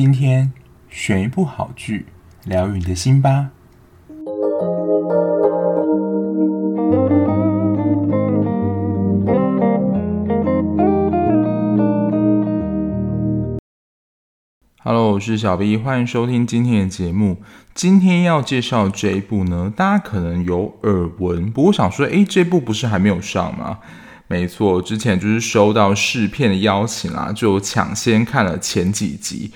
今天选一部好剧，疗愈你的心吧。Hello，我是小 B，欢迎收听今天的节目。今天要介绍这一部呢，大家可能有耳闻，不过想说，诶，这部不是还没有上吗？没错，之前就是收到试片的邀请啦，就抢先看了前几集。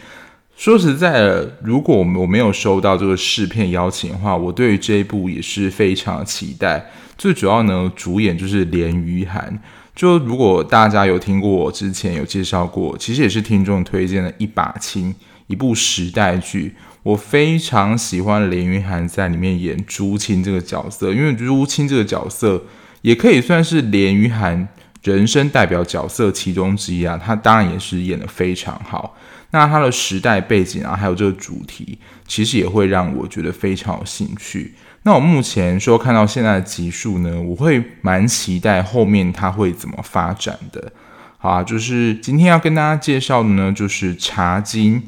说实在的，如果我没有收到这个试片邀请的话，我对于这一部也是非常期待。最主要呢，主演就是连俞涵。就如果大家有听过我之前有介绍过，其实也是听众推荐的《一把青》，一部时代剧。我非常喜欢连俞涵在里面演朱青这个角色，因为朱青这个角色。也可以算是连俞涵人生代表角色其中之一啊，他当然也是演得非常好。那他的时代背景啊，还有这个主题，其实也会让我觉得非常有兴趣。那我目前说看到现在的集数呢，我会蛮期待后面他会怎么发展的。好啊，就是今天要跟大家介绍的呢，就是《茶金》。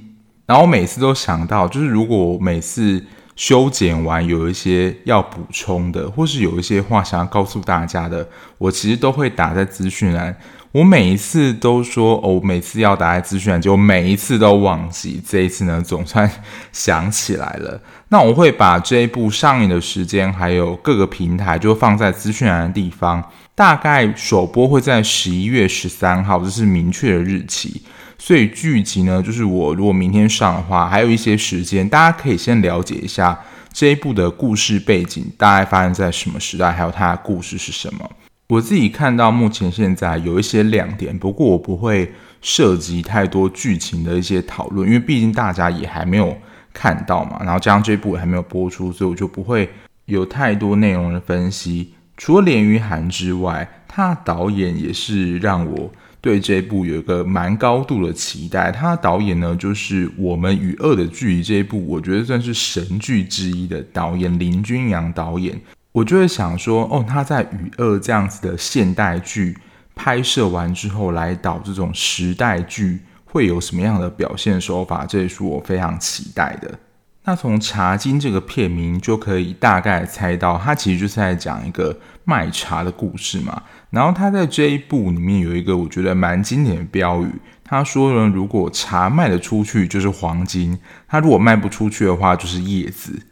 然后我每次都想到，就是如果每次。修剪完有一些要补充的，或是有一些话想要告诉大家的，我其实都会打在资讯栏。我每一次都说哦，每次要打在资讯栏，就每一次都忘记。这一次呢，总算想起来了。那我会把这一部上映的时间，还有各个平台，就放在资讯栏的地方。大概首播会在十一月十三号，这是明确的日期。所以剧集呢，就是我如果明天上的话，还有一些时间，大家可以先了解一下这一部的故事背景，大概发生在什么时代，还有它的故事是什么。我自己看到目前现在有一些亮点，不过我不会涉及太多剧情的一些讨论，因为毕竟大家也还没有看到嘛。然后加上这一部也还没有播出，所以我就不会有太多内容的分析。除了连俞涵之外，他导演也是让我。对这一部有一个蛮高度的期待，他的导演呢，就是《我们与恶的距离》这一部，我觉得算是神剧之一的导演林君阳导演。我就会想说，哦，他在《与恶》这样子的现代剧拍摄完之后，来导这种时代剧，会有什么样的表现手法？这也是我非常期待的。那从《茶金》这个片名就可以大概猜到，它其实就是在讲一个卖茶的故事嘛。然后他在这一部里面有一个我觉得蛮经典的标语，他说呢，如果茶卖得出去就是黄金，他如果卖不出去的话就是叶子。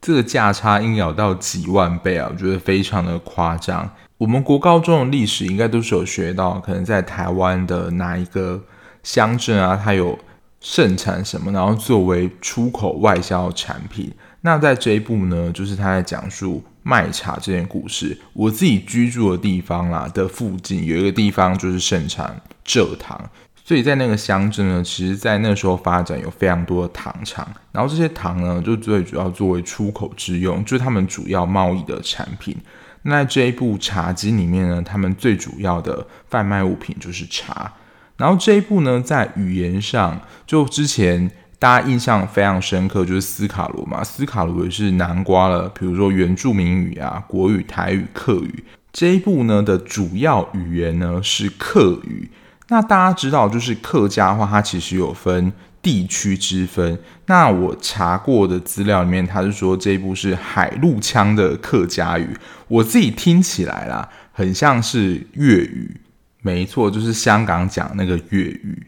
这个价差应该有到几万倍啊，我觉得非常的夸张。我们国高中的历史应该都是有学到，可能在台湾的哪一个乡镇啊，它有。盛产什么，然后作为出口外销产品。那在这一部呢，就是他在讲述卖茶这件故事。我自己居住的地方啦的附近有一个地方就是盛产蔗糖，所以在那个乡镇呢，其实在那时候发展有非常多的糖厂。然后这些糖呢，就最主要作为出口之用，就是他们主要贸易的产品。那在这一部茶几里面呢，他们最主要的贩卖物品就是茶。然后这一部呢，在语言上，就之前大家印象非常深刻，就是斯卡罗嘛。斯卡罗也是南瓜了，比如说原住民语啊、国语、台语、客语。这一部呢的主要语言呢是客语。那大家知道，就是客家话，它其实有分地区之分。那我查过的资料里面，他是说这一部是海陆腔的客家语。我自己听起来啦，很像是粤语。没错，就是香港讲那个粤语。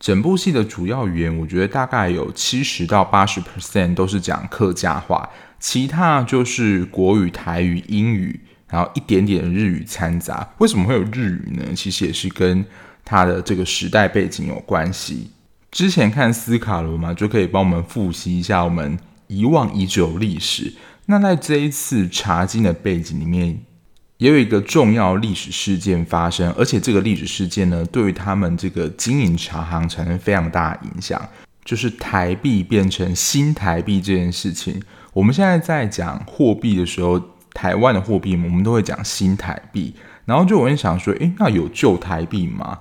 整部戏的主要语言，我觉得大概有七十到八十 percent 都是讲客家话，其他就是国语、台语、英语，然后一点点日语掺杂。为什么会有日语呢？其实也是跟它的这个时代背景有关系。之前看斯卡罗嘛，就可以帮我们复习一下我们遗忘已久历史。那在这一次茶金的背景里面。也有一个重要历史事件发生，而且这个历史事件呢，对于他们这个经营茶行产生非常大的影响，就是台币变成新台币这件事情。我们现在在讲货币的时候，台湾的货币我们都会讲新台币，然后就我就想说，诶，那有旧台币吗？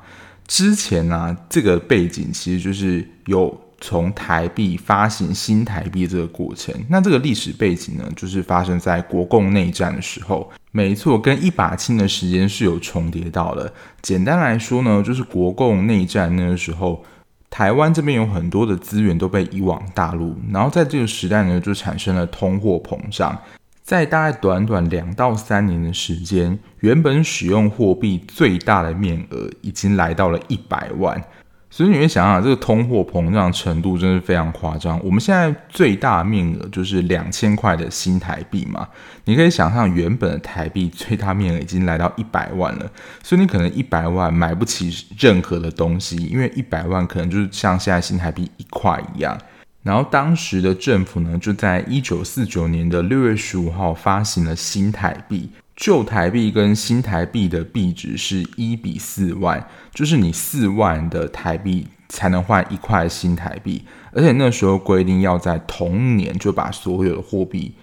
之前呢、啊，这个背景其实就是有。从台币发行新台币这个过程，那这个历史背景呢，就是发生在国共内战的时候。没错，跟一把青的时间是有重叠到的。简单来说呢，就是国共内战那个时候，台湾这边有很多的资源都被移往大陆，然后在这个时代呢，就产生了通货膨胀。在大概短短两到三年的时间，原本使用货币最大的面额已经来到了一百万。所以你会想想，这个通货膨胀程度真是非常夸张。我们现在最大面额就是两千块的新台币嘛，你可以想象原本的台币最大面额已经来到一百万了。所以你可能一百万买不起任何的东西，因为一百万可能就是像现在新台币一块一样。然后当时的政府呢，就在一九四九年的六月十五号发行了新台币。旧台币跟新台币的币值是一比四万，就是你四万的台币才能换一块新台币，而且那时候规定要在同年就把所有的货币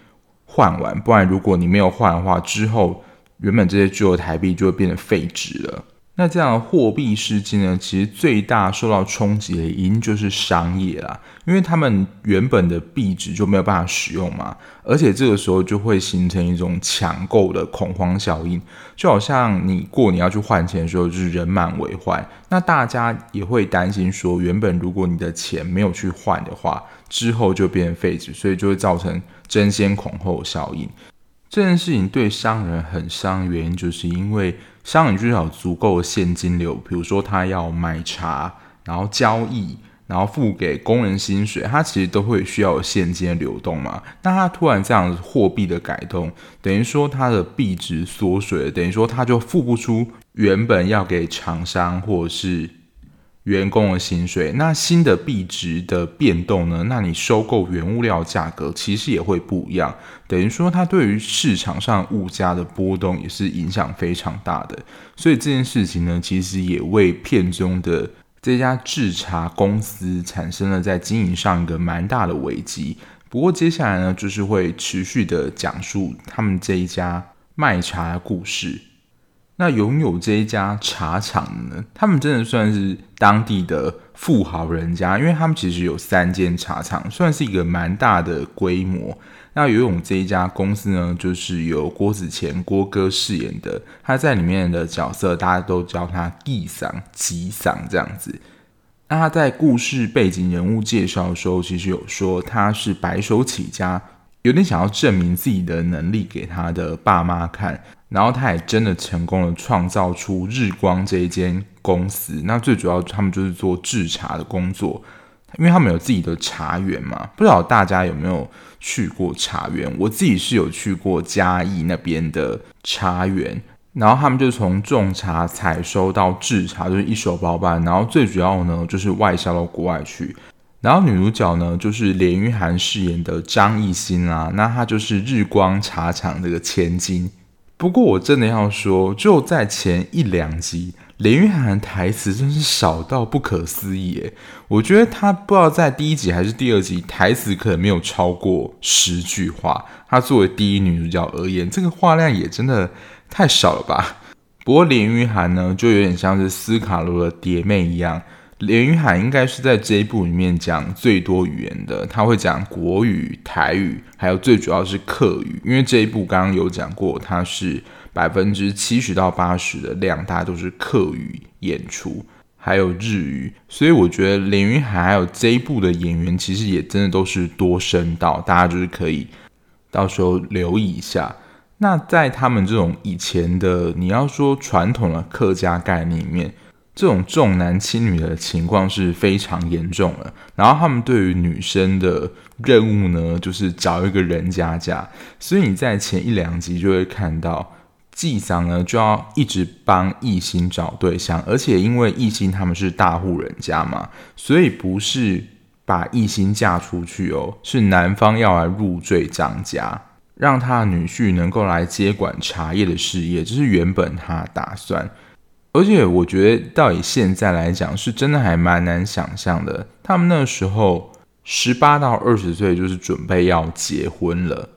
换完，不然如果你没有换的话，之后原本这些旧台币就会变得废纸了。那这样的货币事件呢，其实最大受到冲击的一定就是商业啦，因为他们原本的币值就没有办法使用嘛，而且这个时候就会形成一种抢购的恐慌效应，就好像你过年要去换钱的时候，就是人满为患，那大家也会担心说，原本如果你的钱没有去换的话，之后就变成废纸，所以就会造成争先恐后效应。这件事情对商人很伤原因，就是因为商人就要有足够的现金流，比如说他要买茶，然后交易，然后付给工人薪水，他其实都会需要有现金流动嘛。那他突然这样子货币的改动，等于说他的币值缩水，等于说他就付不出原本要给厂商或者是。员工的薪水，那新的币值的变动呢？那你收购原物料价格其实也会不一样，等于说它对于市场上物价的波动也是影响非常大的。所以这件事情呢，其实也为片中的这家制茶公司产生了在经营上一个蛮大的危机。不过接下来呢，就是会持续的讲述他们这一家卖茶的故事。那拥有这一家茶厂呢，他们真的算是当地的富豪人家，因为他们其实有三间茶厂，算是一个蛮大的规模。那游泳这一家公司呢，就是由郭子乾郭哥饰演的，他在里面的角色大家都叫他义桑、吉桑这样子。那他在故事背景人物介绍的时候，其实有说他是白手起家。有点想要证明自己的能力给他的爸妈看，然后他也真的成功了，创造出日光这一间公司。那最主要，他们就是做制茶的工作，因为他们有自己的茶园嘛。不知道大家有没有去过茶园？我自己是有去过嘉义那边的茶园，然后他们就从种茶、采收到制茶，就是一手包办。然后最主要呢，就是外销到国外去。然后女主角呢，就是连俞涵饰演的张艺兴啦，那她就是日光茶厂这个千金。不过我真的要说，就在前一两集，连玉涵的台词真是少到不可思议耶！我觉得她不知道在第一集还是第二集，台词可能没有超过十句话。她作为第一女主角而言，这个话量也真的太少了吧？不过连玉涵呢，就有点像是斯卡罗的蝶妹一样。连云海应该是在这一部里面讲最多语言的，他会讲国语、台语，还有最主要是客语。因为这一部刚刚有讲过，它是百分之七十到八十的量，大家都是客语演出，还有日语。所以我觉得连云海还有这一部的演员，其实也真的都是多声道，大家就是可以到时候留意一下。那在他们这种以前的，你要说传统的客家概念里面。这种重男轻女的情况是非常严重的，然后他们对于女生的任务呢，就是找一个人家嫁。所以你在前一两集就会看到，纪桑呢就要一直帮艺兴找对象，而且因为艺兴他们是大户人家嘛，所以不是把艺兴嫁出去哦，是男方要来入赘张家，让他的女婿能够来接管茶叶的事业，这是原本他打算。而且我觉得，到以现在来讲，是真的还蛮难想象的。他们那时候十八到二十岁，就是准备要结婚了。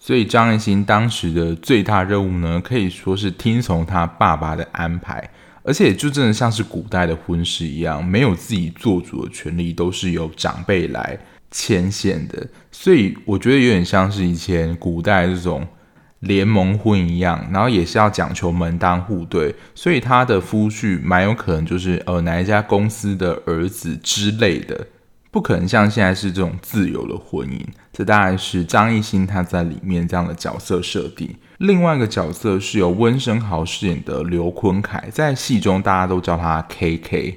所以张艺兴当时的最大任务呢，可以说是听从他爸爸的安排。而且就真的像是古代的婚事一样，没有自己做主的权利，都是由长辈来牵线的。所以我觉得有点像是以前古代这种联盟婚一样，然后也是要讲求门当户对，所以他的夫婿蛮有可能就是呃哪一家公司的儿子之类的，不可能像现在是这种自由的婚姻。这大概是张艺兴他在里面这样的角色设定。另外一个角色是由温昇豪饰演的刘坤凯，在戏中大家都叫他 KK。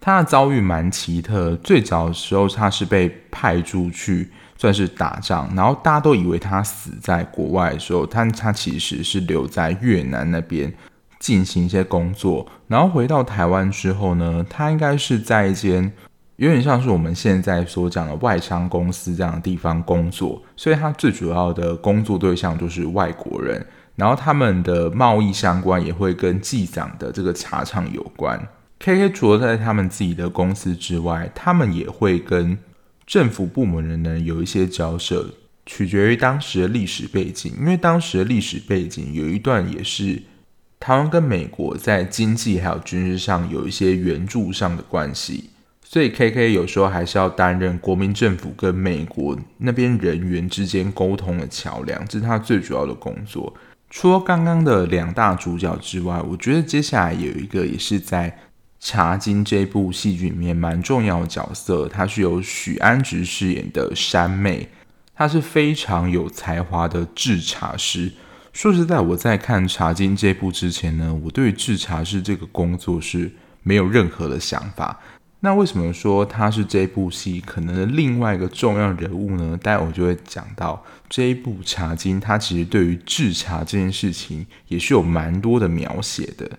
他的遭遇蛮奇特，最早的时候他是被派出去算是打仗，然后大家都以为他死在国外的时候，但他其实是留在越南那边进行一些工作。然后回到台湾之后呢，他应该是在一间。有点像是我们现在所讲的外商公司这样的地方工作，所以他最主要的工作对象就是外国人，然后他们的贸易相关也会跟纪桑的这个茶厂有关。KK 除了在他们自己的公司之外，他们也会跟政府部门的人有一些交涉，取决于当时的历史背景，因为当时的历史背景有一段也是台湾跟美国在经济还有军事上有一些援助上的关系。所以，KK 有时候还是要担任国民政府跟美国那边人员之间沟通的桥梁，这是他最主要的工作。除了刚刚的两大主角之外，我觉得接下来有一个也是在《茶金》这部戏剧里面蛮重要的角色，她是由许安植饰演的山妹，她是非常有才华的制茶师。说实在，我在看《茶金》这部之前呢，我对制茶师这个工作是没有任何的想法。那为什么说他是这部戏可能的另外一个重要人物呢？待会我就会讲到这一部《茶金》，它其实对于制茶这件事情也是有蛮多的描写的。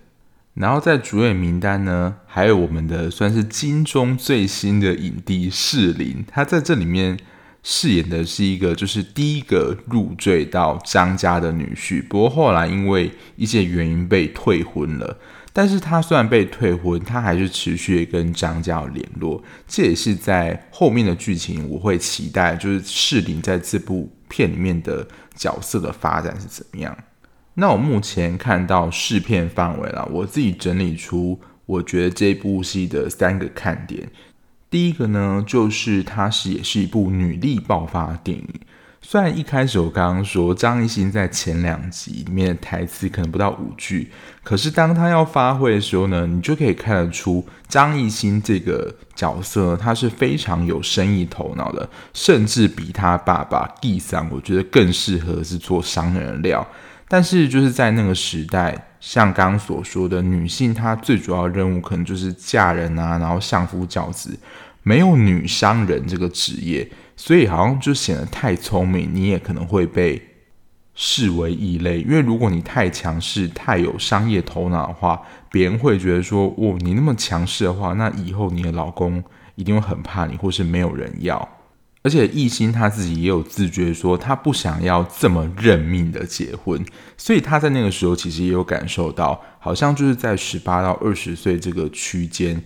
然后在主演名单呢，还有我们的算是金钟最新的影帝士林，他在这里面饰演的是一个就是第一个入赘到张家的女婿，不过后来因为一些原因被退婚了。但是他虽然被退婚，他还是持续跟张家有联络。这也是在后面的剧情，我会期待，就是士林在这部片里面的角色的发展是怎么样。那我目前看到试片范围了，我自己整理出我觉得这部戏的三个看点。第一个呢，就是它是也是一部女力爆发的电影。虽然一开始我刚刚说张艺兴在前两集里面的台词可能不到五句，可是当他要发挥的时候呢，你就可以看得出张艺兴这个角色他是非常有生意头脑的，甚至比他爸爸纪桑我觉得更适合是做商人的料。但是就是在那个时代，像刚刚所说的，女性她最主要任务可能就是嫁人啊，然后相夫教子，没有女商人这个职业。所以好像就显得太聪明，你也可能会被视为异类。因为如果你太强势、太有商业头脑的话，别人会觉得说：“哦，你那么强势的话，那以后你的老公一定会很怕你，或是没有人要。”而且艺兴他自己也有自觉说，他不想要这么认命的结婚。所以他在那个时候其实也有感受到，好像就是在十八到二十岁这个区间，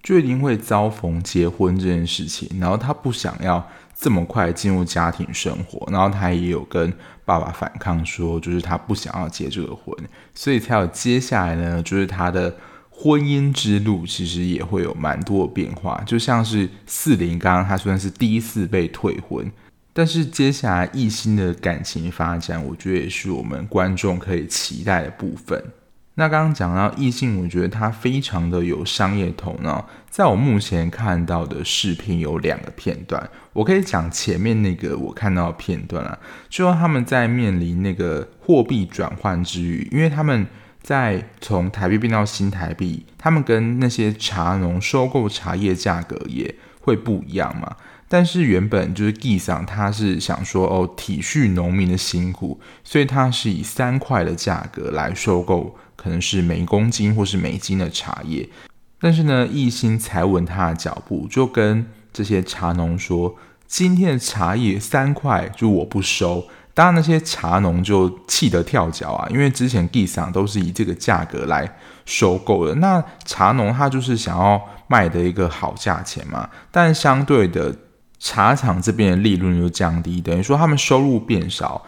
就一定会遭逢结婚这件事情。然后他不想要。这么快进入家庭生活，然后他也有跟爸爸反抗说，就是他不想要结这个婚，所以才有接下来呢，就是他的婚姻之路其实也会有蛮多的变化。就像是四零刚刚他虽然是第一次被退婚，但是接下来艺兴的感情发展，我觉得也是我们观众可以期待的部分。那刚刚讲到异性，我觉得他非常的有商业头脑。在我目前看到的视频有两个片段，我可以讲前面那个我看到的片段啊，就说他们在面临那个货币转换之余，因为他们在从台币变到新台币，他们跟那些茶农收购茶叶价格也会不一样嘛。但是原本就是纪桑，他是想说哦，体恤农民的辛苦，所以他是以三块的价格来收购。可能是每公斤或是每斤的茶叶，但是呢，一心踩稳他的脚步，就跟这些茶农说：“今天的茶叶三块，就我不收。”当然，那些茶农就气得跳脚啊，因为之前纪桑都是以这个价格来收购的。那茶农他就是想要卖的一个好价钱嘛，但相对的，茶厂这边的利润就降低，等于说他们收入变少。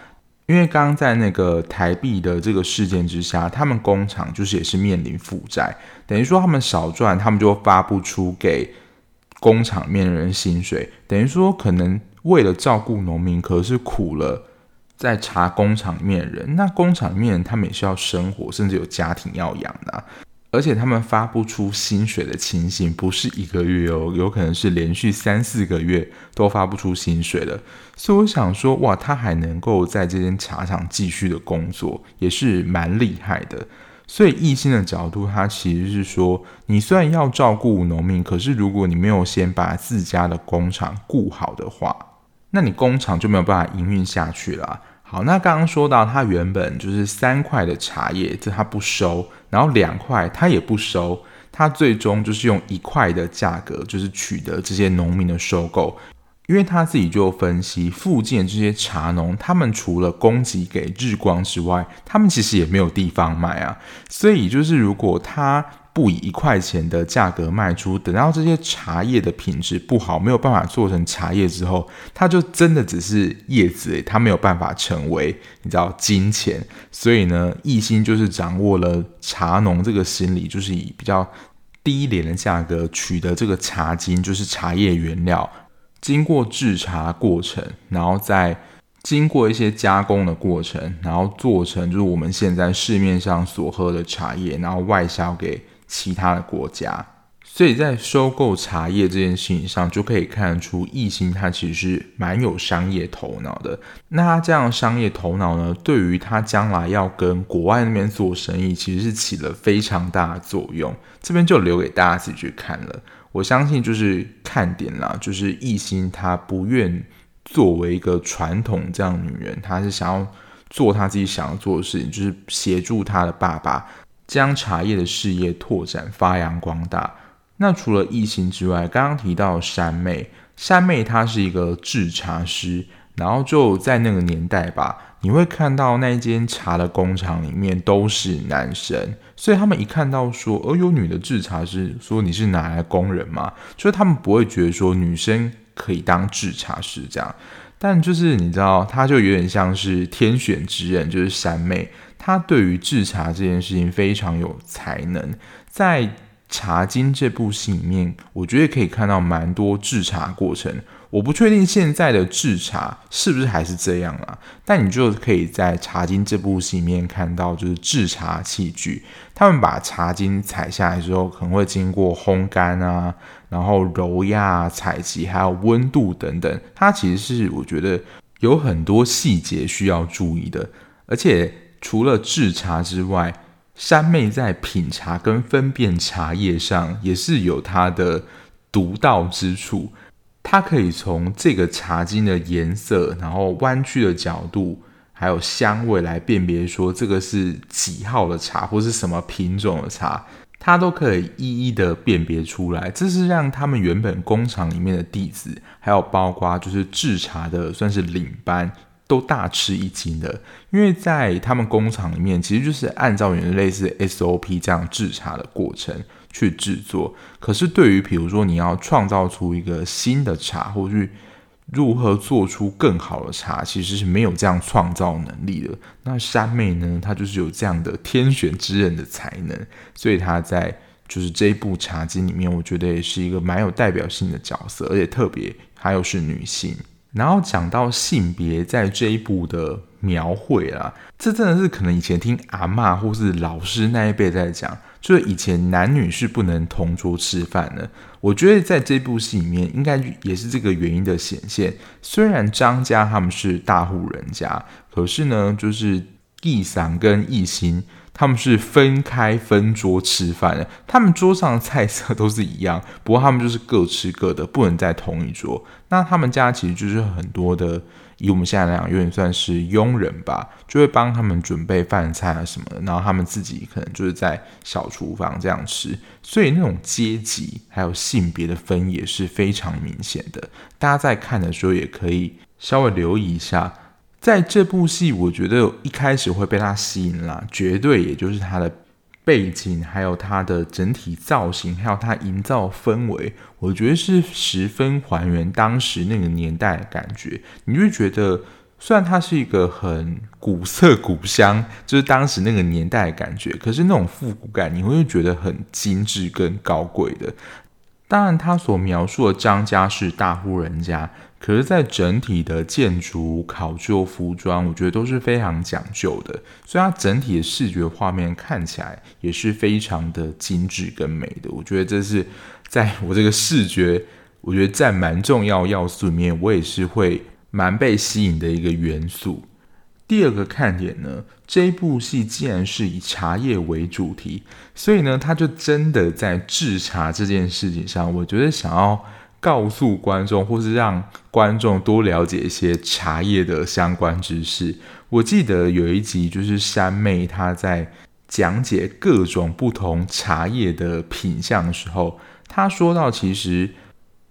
因为刚刚在那个台币的这个事件之下，他们工厂就是也是面临负债，等于说他们少赚，他们就发不出给工厂面的人薪水，等于说可能为了照顾农民，可是苦了在茶工厂里面人，那工厂里面他们也需要生活，甚至有家庭要养的啊。而且他们发不出薪水的情形不是一个月哦，有可能是连续三四个月都发不出薪水了。所以我想说，哇，他还能够在这间茶厂继续的工作，也是蛮厉害的。所以异性的角度，他其实是说，你虽然要照顾农民，可是如果你没有先把自家的工厂顾好的话，那你工厂就没有办法营运下去了。好，那刚刚说到，他原本就是三块的茶叶，这他不收，然后两块他也不收，他最终就是用一块的价格，就是取得这些农民的收购，因为他自己就分析，附近这些茶农，他们除了供给给日光之外，他们其实也没有地方卖啊，所以就是如果他。不以一块钱的价格卖出，等到这些茶叶的品质不好，没有办法做成茶叶之后，它就真的只是叶子，它没有办法成为你知道金钱。所以呢，一心就是掌握了茶农这个心理，就是以比较低廉的价格取得这个茶金，就是茶叶原料，经过制茶过程，然后再经过一些加工的过程，然后做成就是我们现在市面上所喝的茶叶，然后外销给。其他的国家，所以在收购茶叶这件事情上，就可以看得出一心他其实是蛮有商业头脑的。那他这样商业头脑呢，对于他将来要跟国外那边做生意，其实是起了非常大的作用。这边就留给大家自己去看了。我相信就是看点啦，就是一心他不愿作为一个传统这样女人，她是想要做她自己想要做的事情，就是协助她的爸爸。将茶叶的事业拓展发扬光大。那除了一心之外，刚刚提到山妹，山妹她是一个制茶师，然后就在那个年代吧，你会看到那一间茶的工厂里面都是男生，所以他们一看到说，哦，有女的制茶师，说你是哪来工人嘛？所以他们不会觉得说女生可以当制茶师这样。但就是你知道，她就有点像是天选之人，就是山妹。他对于制茶这件事情非常有才能，在《茶经》这部戏里面，我觉得可以看到蛮多制茶过程。我不确定现在的制茶是不是还是这样啊？但你就可以在《茶经》这部戏里面看到，就是制茶器具，他们把茶菁采下来之后，可能会经过烘干啊，然后揉压、采集，还有温度等等。它其实是我觉得有很多细节需要注意的，而且。除了制茶之外，山妹在品茶跟分辨茶叶上也是有她的独到之处。她可以从这个茶菁的颜色，然后弯曲的角度，还有香味来辨别说这个是几号的茶，或是什么品种的茶，她都可以一一的辨别出来。这是让他们原本工厂里面的弟子，还有包括就是制茶的，算是领班。都大吃一惊的，因为在他们工厂里面，其实就是按照有类似 SOP 这样制茶的过程去制作。可是对于比如说你要创造出一个新的茶，或是如何做出更好的茶，其实是没有这样创造能力的。那山妹呢，她就是有这样的天选之人的才能，所以她在就是这一部茶经里面，我觉得也是一个蛮有代表性的角色，而且特别她又是女性。然后讲到性别在这一部的描绘啊，这真的是可能以前听阿嬷或是老师那一辈在讲，就是以前男女是不能同桌吃饭的。我觉得在这部戏里面，应该也是这个原因的显现。虽然张家他们是大户人家，可是呢，就是义桑跟义兴。他们是分开分桌吃饭的，他们桌上的菜色都是一样，不过他们就是各吃各的，不能在同一桌。那他们家其实就是很多的，以我们现在来讲，有点算是佣人吧，就会帮他们准备饭菜啊什么的，然后他们自己可能就是在小厨房这样吃。所以那种阶级还有性别的分野是非常明显的，大家在看的时候也可以稍微留意一下。在这部戏，我觉得一开始会被他吸引啦，绝对也就是他的背景，还有他的整体造型，还有他营造氛围，我觉得是十分还原当时那个年代的感觉。你就觉得，虽然它是一个很古色古香，就是当时那个年代的感觉，可是那种复古感，你会觉得很精致跟高贵的。当然，他所描述的张家是大户人家，可是，在整体的建筑、考究、服装，我觉得都是非常讲究的，所以它整体的视觉画面看起来也是非常的精致跟美的。我觉得这是在我这个视觉，我觉得占蛮重要要素里面，我也是会蛮被吸引的一个元素。第二个看点呢，这一部戏既然是以茶叶为主题，所以呢，他就真的在制茶这件事情上，我觉得想要告诉观众，或是让观众多了解一些茶叶的相关知识。我记得有一集就是山妹她在讲解各种不同茶叶的品相的时候，她说到其实。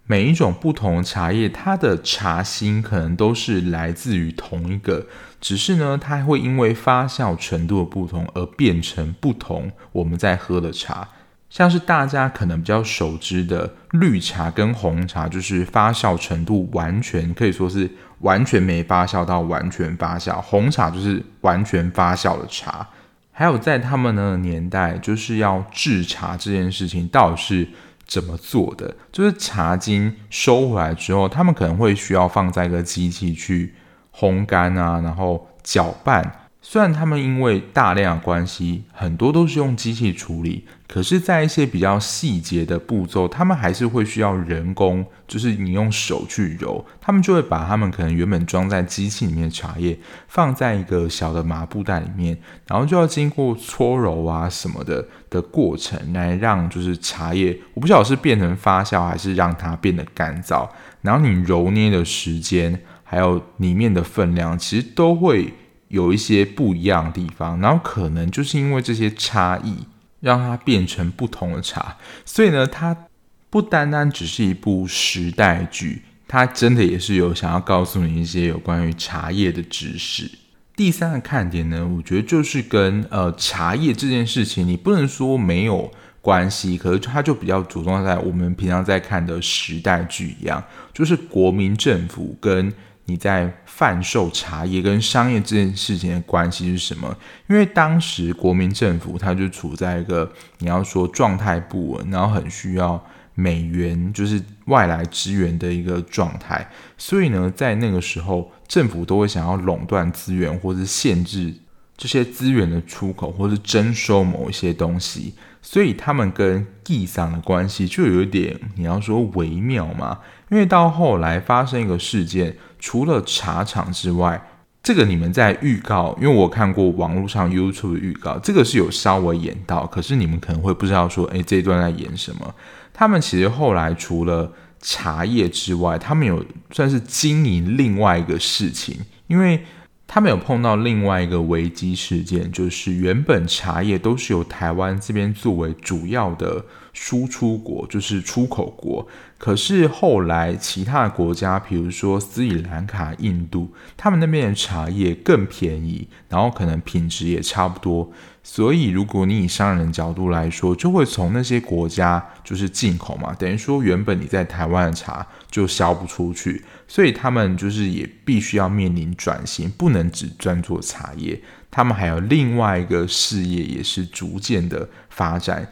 每一种不同的茶叶，它的茶心可能都是来自于同一个，只是呢，它会因为发酵程度的不同而变成不同。我们在喝的茶，像是大家可能比较熟知的绿茶跟红茶，就是发酵程度完全可以说是完全没发酵到完全发酵，红茶就是完全发酵的茶。还有在他们那个年代，就是要制茶这件事情，到底是。怎么做的？就是茶菁收回来之后，他们可能会需要放在一个机器去烘干啊，然后搅拌。虽然他们因为大量的关系，很多都是用机器处理，可是，在一些比较细节的步骤，他们还是会需要人工，就是你用手去揉。他们就会把他们可能原本装在机器里面的茶叶，放在一个小的麻布袋里面，然后就要经过搓揉啊什么的的过程，来让就是茶叶，我不晓得是变成发酵，还是让它变得干燥。然后你揉捏的时间，还有里面的分量，其实都会。有一些不一样的地方，然后可能就是因为这些差异，让它变成不同的茶。所以呢，它不单单只是一部时代剧，它真的也是有想要告诉你一些有关于茶叶的知识。第三个看点呢，我觉得就是跟呃茶叶这件事情，你不能说没有关系，可是它就比较着重在我们平常在看的时代剧一样，就是国民政府跟。你在贩售茶叶跟商业这件事情的关系是什么？因为当时国民政府它就处在一个你要说状态不稳，然后很需要美元，就是外来资源的一个状态。所以呢，在那个时候，政府都会想要垄断资源，或是限制这些资源的出口，或是征收某一些东西。所以他们跟纪桑的关系就有一点你要说微妙嘛。因为到后来发生一个事件。除了茶厂之外，这个你们在预告，因为我看过网络上 YouTube 的预告，这个是有稍微演到，可是你们可能会不知道说，诶，这一段在演什么？他们其实后来除了茶叶之外，他们有算是经营另外一个事情，因为他们有碰到另外一个危机事件，就是原本茶叶都是由台湾这边作为主要的。输出国就是出口国，可是后来其他的国家，比如说斯里兰卡、印度，他们那边的茶叶更便宜，然后可能品质也差不多，所以如果你以商人角度来说，就会从那些国家就是进口嘛，等于说原本你在台湾的茶就销不出去，所以他们就是也必须要面临转型，不能只专做茶叶，他们还有另外一个事业也是逐渐的发展。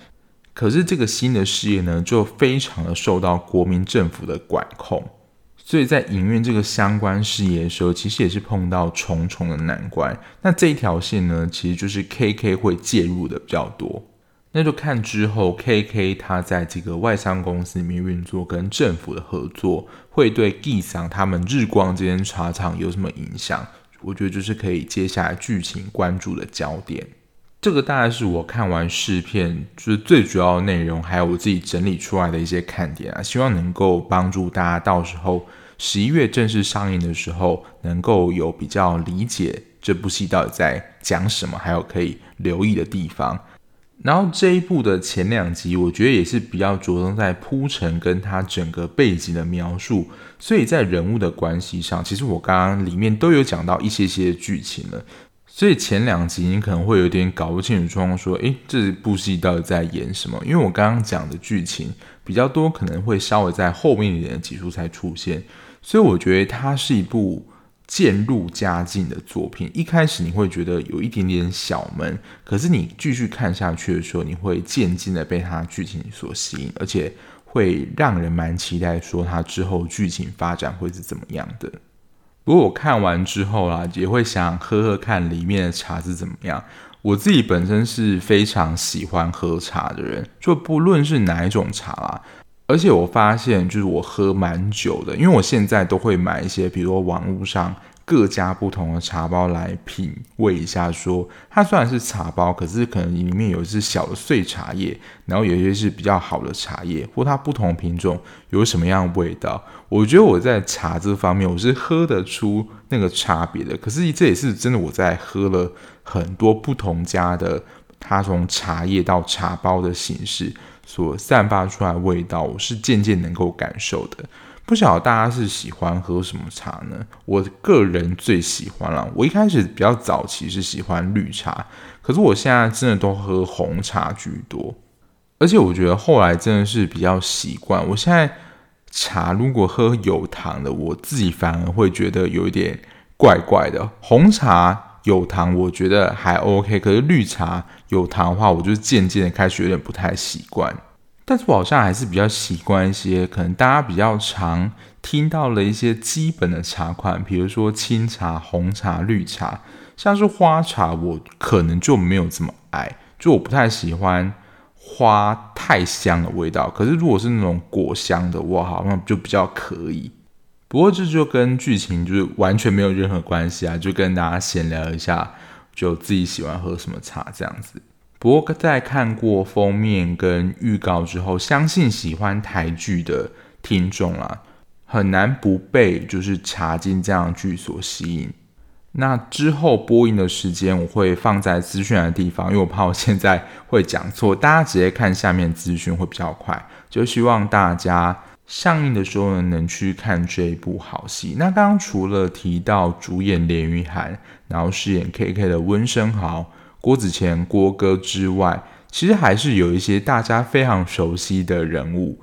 可是这个新的事业呢，就非常的受到国民政府的管控，所以在营运这个相关事业的时候，其实也是碰到重重的难关。那这一条线呢，其实就是 KK 会介入的比较多。那就看之后 KK 他在这个外商公司里面运作，跟政府的合作，会对纪桑他们日光这间茶厂有什么影响？我觉得就是可以接下来剧情关注的焦点。这个大概是我看完试片就是最主要的内容，还有我自己整理出来的一些看点啊，希望能够帮助大家到时候十一月正式上映的时候，能够有比较理解这部戏到底在讲什么，还有可以留意的地方。然后这一部的前两集，我觉得也是比较着重在铺陈跟他整个背景的描述，所以在人物的关系上，其实我刚刚里面都有讲到一些些剧情了。所以前两集你可能会有点搞不清楚状况，说，诶，这部戏到底在演什么？因为我刚刚讲的剧情比较多，可能会稍微在后面一点的集数才出现，所以我觉得它是一部渐入佳境的作品。一开始你会觉得有一点点小闷，可是你继续看下去的时候，你会渐渐的被它剧情所吸引，而且会让人蛮期待，说它之后剧情发展会是怎么样的。不过我看完之后啦，也会想喝喝看里面的茶是怎么样。我自己本身是非常喜欢喝茶的人，就不论是哪一种茶啦。而且我发现，就是我喝蛮久的，因为我现在都会买一些，比如说网络上。各家不同的茶包来品味一下，说它虽然是茶包，可是可能里面有一些小的碎茶叶，然后有一些是比较好的茶叶，或它不同品种有什么样的味道。我觉得我在茶这方面我是喝得出那个差别的。可是这也是真的，我在喝了很多不同家的，它从茶叶到茶包的形式所散发出来味道，我是渐渐能够感受的。不晓得大家是喜欢喝什么茶呢？我个人最喜欢了。我一开始比较早期是喜欢绿茶，可是我现在真的都喝红茶居多。而且我觉得后来真的是比较习惯。我现在茶如果喝有糖的，我自己反而会觉得有一点怪怪的。红茶有糖我觉得还 OK，可是绿茶有糖的话，我就渐渐的开始有点不太习惯。但是我好像还是比较习惯一些可能大家比较常听到的一些基本的茶款，比如说清茶、红茶、绿茶，像是花茶，我可能就没有这么爱，就我不太喜欢花太香的味道。可是如果是那种果香的，我好像就比较可以。不过这就跟剧情就是完全没有任何关系啊，就跟大家闲聊一下，就自己喜欢喝什么茶这样子。不过，在看过封面跟预告之后，相信喜欢台剧的听众啦，很难不被就是《茶金》这样剧所吸引。那之后播映的时间我会放在资讯的地方，因为我怕我现在会讲错，大家直接看下面资讯会比较快。就希望大家上映的时候呢，能去看这一部好戏。那刚刚除了提到主演连俞涵，然后饰演 KK 的温昇豪。郭子乾、郭哥之外，其实还是有一些大家非常熟悉的人物，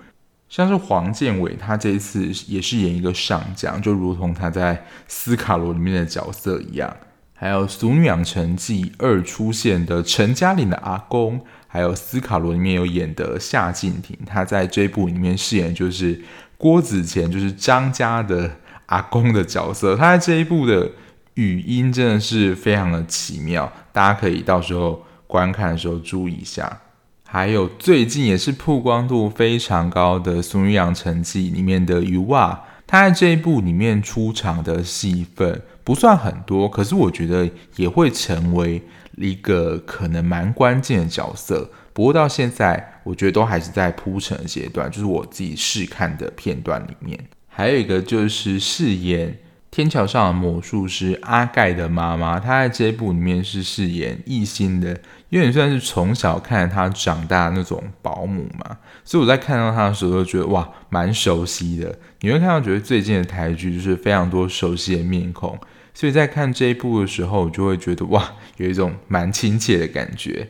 像是黄建伟，他这一次也是演一个上将，就如同他在《斯卡罗》里面的角色一样。还有《俗女养成记二》出现的陈嘉玲的阿公，还有《斯卡罗》里面有演的夏静婷，他在这部里面饰演就是郭子乾，就是张家的阿公的角色。他在这一部的。语音真的是非常的奇妙，大家可以到时候观看的时候注意一下。还有最近也是曝光度非常高的《俗女养成绩》里面的余袜他在这一部里面出场的戏份不算很多，可是我觉得也会成为一个可能蛮关键的角色。不过到现在，我觉得都还是在铺陈的阶段，就是我自己试看的片段里面。还有一个就是饰演。天桥上的魔术师阿盖的妈妈，她在这一部里面是饰演艺兴的，有点算是从小看着她长大的那种保姆嘛。所以我在看到她的时候，就觉得哇，蛮熟悉的。你会看到，觉得最近的台剧就是非常多熟悉的面孔，所以在看这一部的时候，我就会觉得哇，有一种蛮亲切的感觉。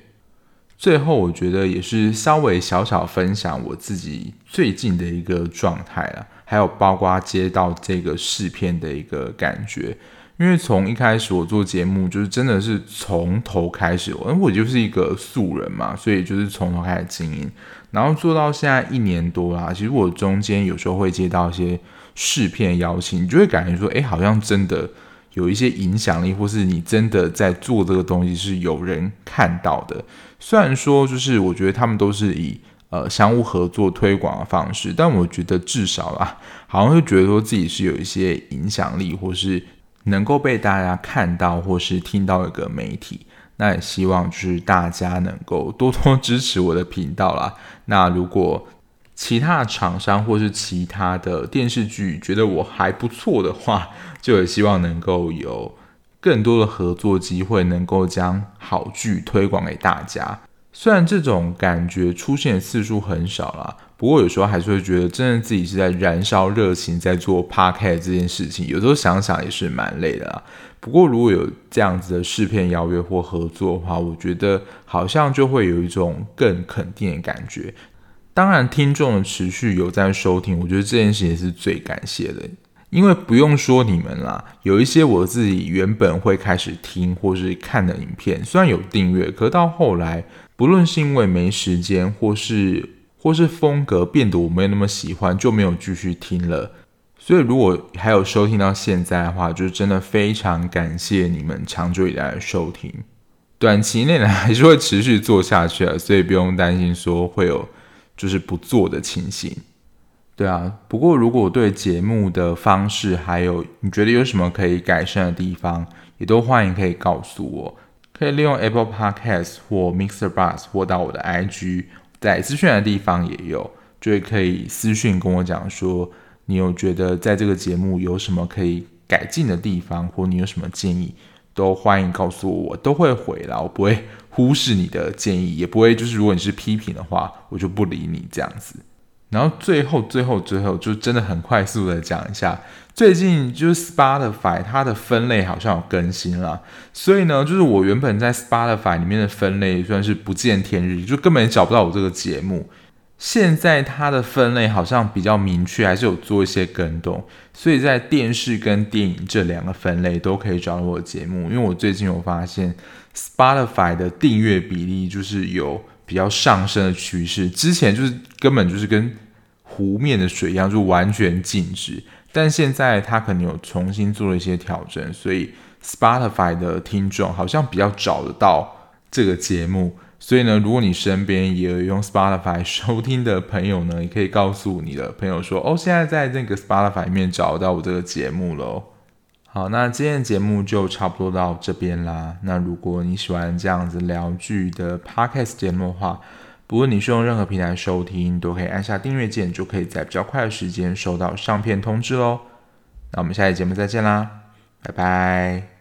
最后，我觉得也是稍微小小分享我自己最近的一个状态了。还有包括接到这个试片的一个感觉，因为从一开始我做节目就是真的是从头开始，因为我就是一个素人嘛，所以就是从头开始经营，然后做到现在一年多啦。其实我中间有时候会接到一些试片邀请，你就会感觉说，哎，好像真的有一些影响力，或是你真的在做这个东西是有人看到的。虽然说就是我觉得他们都是以。呃，相互合作推广的方式，但我觉得至少啦，好像会觉得说自己是有一些影响力，或是能够被大家看到，或是听到一个媒体。那也希望就是大家能够多多支持我的频道啦。那如果其他的厂商或是其他的电视剧觉得我还不错的话，就也希望能够有更多的合作机会，能够将好剧推广给大家。虽然这种感觉出现次数很少啦，不过有时候还是会觉得，真的自己是在燃烧热情，在做 p o c a s t 这件事情。有时候想想也是蛮累的啦。不过如果有这样子的试片邀约或合作的话，我觉得好像就会有一种更肯定的感觉。当然，听众的持续有在收听，我觉得这件事情是最感谢的。因为不用说你们啦，有一些我自己原本会开始听或是看的影片，虽然有订阅，可到后来。不论是因为没时间，或是或是风格变得我没有那么喜欢，就没有继续听了。所以如果还有收听到现在的话，就是真的非常感谢你们长久以来的收听。短期内呢，还是会持续做下去的，所以不用担心说会有就是不做的情形。对啊，不过如果对节目的方式还有你觉得有什么可以改善的地方，也都欢迎可以告诉我。可以利用 Apple Podcast 或 Mixer Box 或到我的 IG，在资讯的地方也有，就可以私讯跟我讲说，你有觉得在这个节目有什么可以改进的地方，或你有什么建议，都欢迎告诉我，我都会回来，我不会忽视你的建议，也不会就是如果你是批评的话，我就不理你这样子。然后最后最后最后就真的很快速的讲一下，最近就是 Spotify 它的分类好像有更新了，所以呢，就是我原本在 Spotify 里面的分类算是不见天日，就根本找不到我这个节目。现在它的分类好像比较明确，还是有做一些更动，所以在电视跟电影这两个分类都可以找到我的节目。因为我最近有发现 Spotify 的订阅比例就是有。比较上升的趋势，之前就是根本就是跟湖面的水一样，就完全静止。但现在它可能有重新做了一些调整，所以 Spotify 的听众好像比较找得到这个节目。所以呢，如果你身边也有用 Spotify 收听的朋友呢，也可以告诉你的朋友说：“哦，现在在那个 Spotify 里面找到我这个节目喽。”好，那今天的节目就差不多到这边啦。那如果你喜欢这样子聊剧的 Podcast 节目的话，不论你是用任何平台收听，都可以按下订阅键，就可以在比较快的时间收到上片通知喽。那我们下期节目再见啦，拜拜。